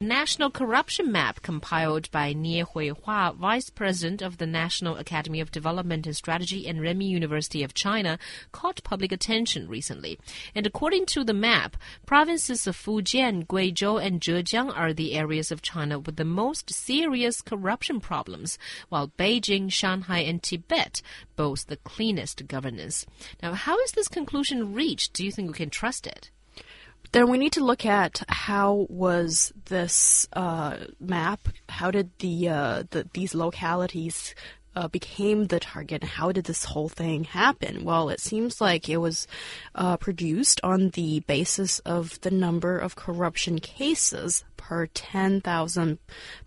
National Corruption Map compiled by Nie Huihua, Vice President of the National Academy of Development and Strategy and Renmin University of China, caught public attention recently. And according to the map, provinces of Fujian, Guizhou, and Zhejiang are the areas of China with the most serious corruption problems, while Beijing, Shanghai, and Tibet boast the cleanest governance. Now, how is this conclusion reached? Do you think we can trust it? Then we need to look at how was this uh, map, how did the, uh, the these localities uh, became the target, how did this whole thing happen? Well, it seems like it was uh, produced on the basis of the number of corruption cases per 10,000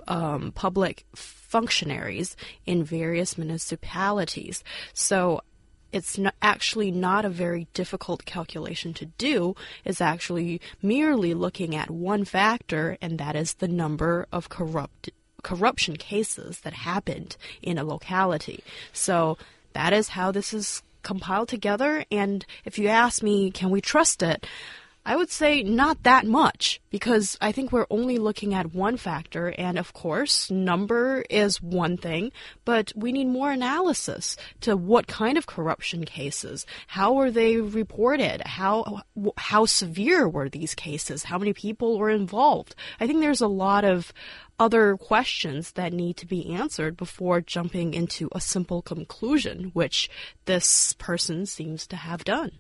um, public functionaries in various municipalities. So it's not actually not a very difficult calculation to do. It's actually merely looking at one factor, and that is the number of corrupt corruption cases that happened in a locality. So that is how this is compiled together. And if you ask me, can we trust it? I would say not that much because I think we're only looking at one factor, and of course, number is one thing, but we need more analysis to what kind of corruption cases, how were they reported, how how severe were these cases, how many people were involved. I think there's a lot of other questions that need to be answered before jumping into a simple conclusion, which this person seems to have done.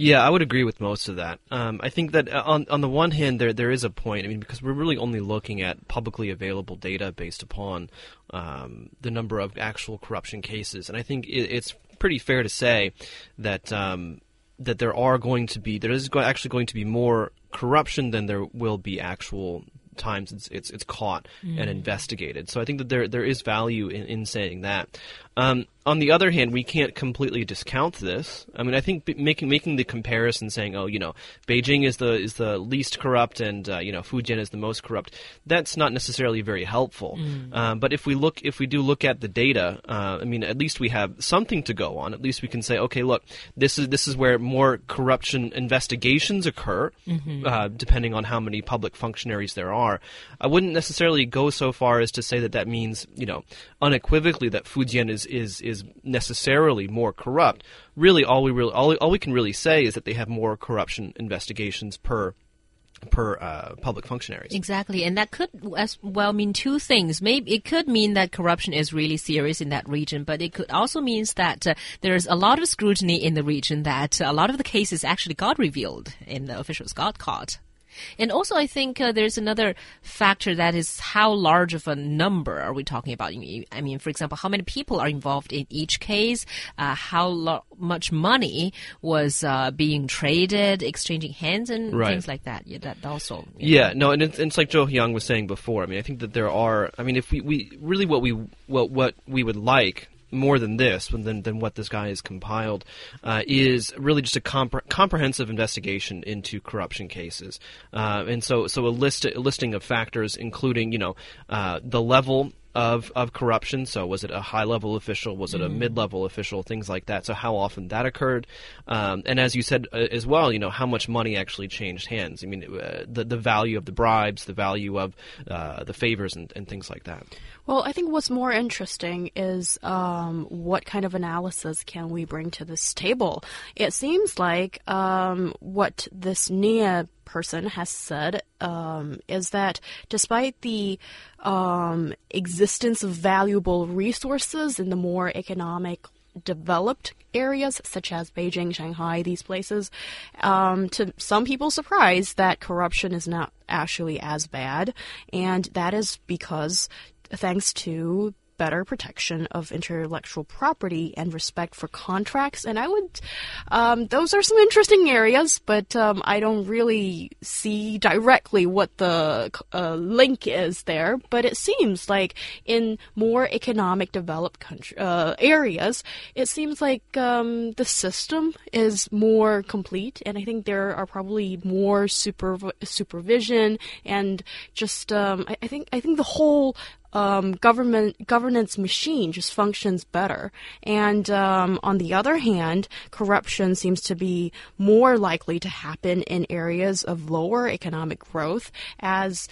Yeah, I would agree with most of that. Um, I think that uh, on on the one hand, there there is a point. I mean, because we're really only looking at publicly available data based upon um, the number of actual corruption cases, and I think it, it's pretty fair to say that um, that there are going to be there is actually going to be more corruption than there will be actual times it's it's, it's caught mm. and investigated. So I think that there there is value in, in saying that. Um, on the other hand, we can't completely discount this. I mean, I think making making the comparison, saying, "Oh, you know, Beijing is the is the least corrupt, and uh, you know, Fujian is the most corrupt," that's not necessarily very helpful. Mm. Um, but if we look, if we do look at the data, uh, I mean, at least we have something to go on. At least we can say, "Okay, look, this is this is where more corruption investigations occur, mm-hmm. uh, depending on how many public functionaries there are." I wouldn't necessarily go so far as to say that that means, you know, unequivocally that Fujian is is is necessarily more corrupt. Really, all we really all, all we can really say is that they have more corruption investigations per per uh, public functionaries. Exactly, and that could as well mean two things. Maybe it could mean that corruption is really serious in that region, but it could also means that uh, there's a lot of scrutiny in the region that a lot of the cases actually got revealed and the officials got caught. And also, I think uh, there's another factor that is how large of a number are we talking about? I mean, for example, how many people are involved in each case? Uh, how much money was uh, being traded, exchanging hands, and right. things like that? Yeah, that also. Yeah, know. no, and it's, it's like Joe Young was saying before. I mean, I think that there are. I mean, if we, we really what we what what we would like more than this, than, than what this guy has compiled, uh, is really just a compre- comprehensive investigation into corruption cases. Uh, and so, so a list, a listing of factors, including, you know, uh, the level of, of corruption. So, was it a high level official? Was it a mm. mid level official? Things like that. So, how often that occurred. Um, and as you said uh, as well, you know, how much money actually changed hands. I mean, uh, the, the value of the bribes, the value of uh, the favors, and, and things like that. Well, I think what's more interesting is um, what kind of analysis can we bring to this table? It seems like um, what this Nie person has said um, is that despite the um, existence of valuable resources in the more economic developed areas such as Beijing, Shanghai, these places, um, to some people's surprise, that corruption is not actually as bad, and that is because thanks to better protection of intellectual property and respect for contracts. And I would, um, those are some interesting areas, but um, I don't really see directly what the uh, link is there. But it seems like in more economic developed country, uh, areas, it seems like um, the system is more complete, and I think there are probably more super supervision and just um, I, I think I think the whole um, government governance machine just functions better. And um, on the other hand, corruption seems to be more likely to happen in areas of lower economic growth as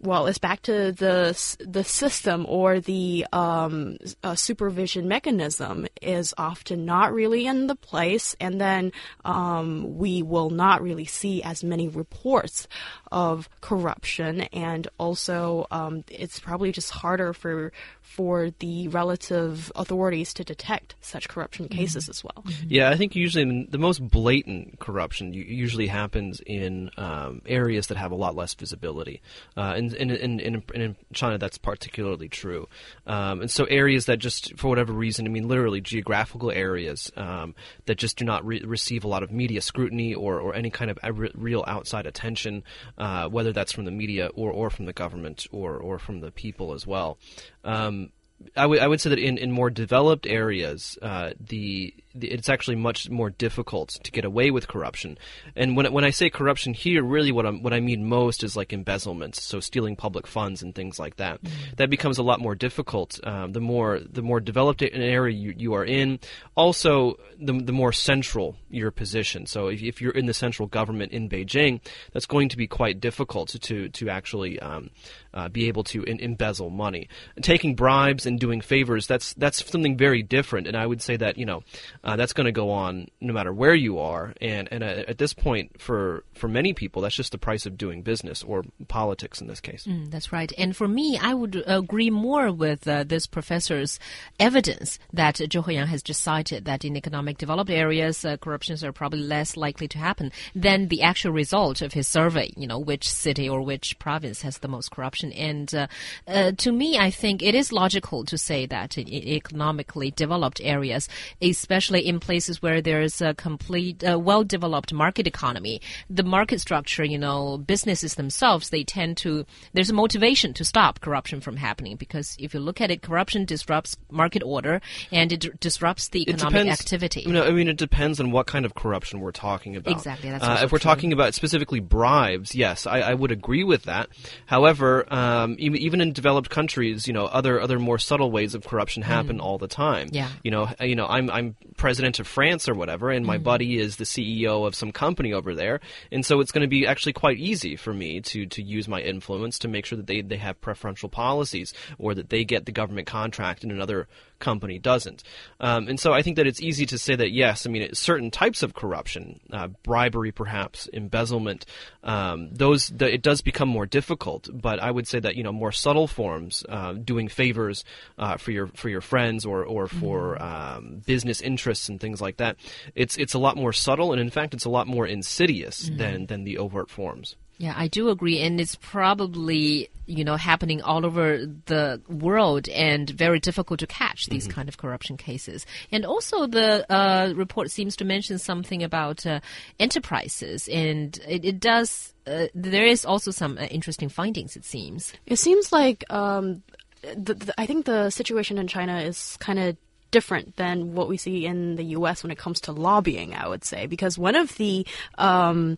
well, it's back to the the system or the um, uh, supervision mechanism is often not really in the place, and then um, we will not really see as many reports of corruption, and also um, it's probably just harder for for the relative authorities to detect such corruption cases as well. Yeah, I think usually the most blatant corruption usually happens in um, areas that have a lot less visibility. Uh, and in, in, in, in China, that's particularly true. Um, and so areas that just, for whatever reason, I mean, literally geographical areas um, that just do not re- receive a lot of media scrutiny or, or any kind of re- real outside attention, uh, whether that's from the media or, or from the government or, or from the people as well. Um, I would I would say that in, in more developed areas, uh, the it's actually much more difficult to get away with corruption. And when when I say corruption here, really what I what I mean most is like embezzlement, so stealing public funds and things like that. That becomes a lot more difficult um, the more the more developed an area you, you are in. Also, the the more central your position. So if, if you're in the central government in Beijing, that's going to be quite difficult to to actually um, uh, be able to in, embezzle money. Taking bribes and doing favors, that's that's something very different. And I would say that you know uh, that's going to go on no matter where you are. And and uh, at this point, for for many people, that's just the price of doing business or politics in this case. Mm, that's right. And for me, I would agree more with uh, this professor's evidence that Zhou Huiyang has just cited that in economic developed areas, uh, corruptions are probably less likely to happen than the actual result of his survey. You know, which city or which province has the most corruption. And uh, uh, to me, I think it is logical to say that in economically developed areas, especially in places where there is a complete, uh, well-developed market economy, the market structure, you know, businesses themselves, they tend to, there's a motivation to stop corruption from happening because if you look at it, corruption disrupts market order and it d- disrupts the economic depends- activity. You know, I mean, it depends on what kind of corruption we're talking about. Exactly, that's Uh, if we're true. talking about specifically bribes, yes, I, I would agree with that. However, um, even, in developed countries, you know, other other more subtle ways of corruption happen all the time. Mm. Yeah. You know, you know, I'm I'm president of France or whatever, and my buddy is the CEO of some company over there, and so it's going to be actually quite easy for me to to use my influence to make sure that they they have preferential policies or that they get the government contract and another company doesn't. Um, and so I think that it's easy to say that yes, I mean certain types of corruption, uh, bribery, perhaps embezzlement, um, those the, it does become more difficult. But I would say that you know more subtle forms, uh, doing favors uh, for your for your friends or or for um, business interests and things like that, it's it's a lot more subtle, and in fact, it's a lot more insidious than than the overt forms. Yeah, I do agree, and it's probably you know happening all over the world, and very difficult to catch these kind of corruption cases. And also, the uh, report seems to mention something about uh, enterprises, and it, it does. Uh, there is also some uh, interesting findings. It seems. It seems like um, the, the, I think the situation in China is kind of different than what we see in the U.S. when it comes to lobbying. I would say because one of the um,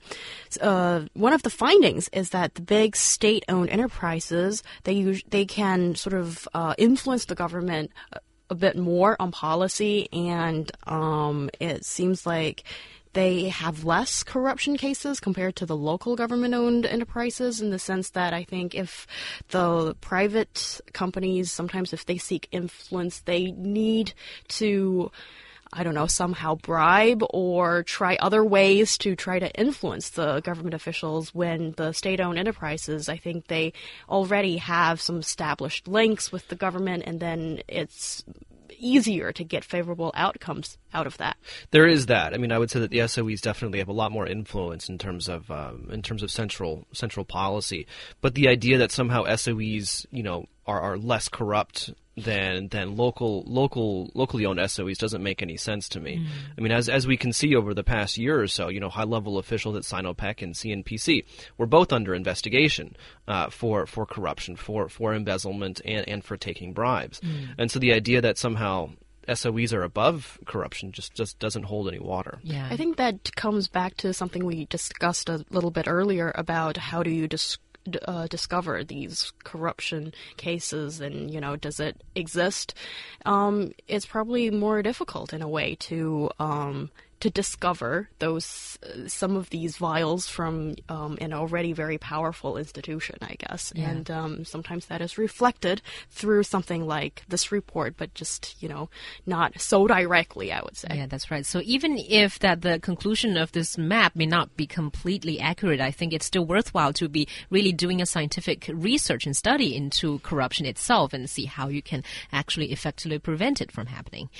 uh, one of the findings is that the big state-owned enterprises they they can sort of uh, influence the government a, bit more on policy, and um, it seems like they have less corruption cases compared to the local government owned enterprises in the sense that I think if the private companies sometimes if they seek influence they need to I don't know, somehow bribe or try other ways to try to influence the government officials when the state owned enterprises, I think they already have some established links with the government and then it's easier to get favorable outcomes out of that. There is that. I mean, I would say that the SOEs definitely have a lot more influence in terms of um, in terms of central central policy. But the idea that somehow SOEs, you know, are, are less corrupt than than local local locally owned SOEs doesn't make any sense to me. I mean, as as we can see over the past year or so, you know, high level officials at Sinopec and CNPC were both under investigation uh, for for corruption, for for embezzlement, and and for taking bribes. And so the idea that somehow SOEs are above corruption just just doesn't hold any water. Yeah, I think that comes back to something we discussed a little bit earlier about how do you dis- d- uh, discover these corruption cases and you know does it exist? Um, it's probably more difficult in a way to um, to discover those uh, some of these vials from um, an already very powerful institution, I guess. Yeah. And um, sometimes that is reflected through something like this report, but just you know not so directly. I would say. Yeah, that's right. So even if that the conclusion of this map may not be completely accurate, I think it's still worthwhile to be really doing a scientific research and study into corruption itself and see how you can actually effectively prevent it from happening.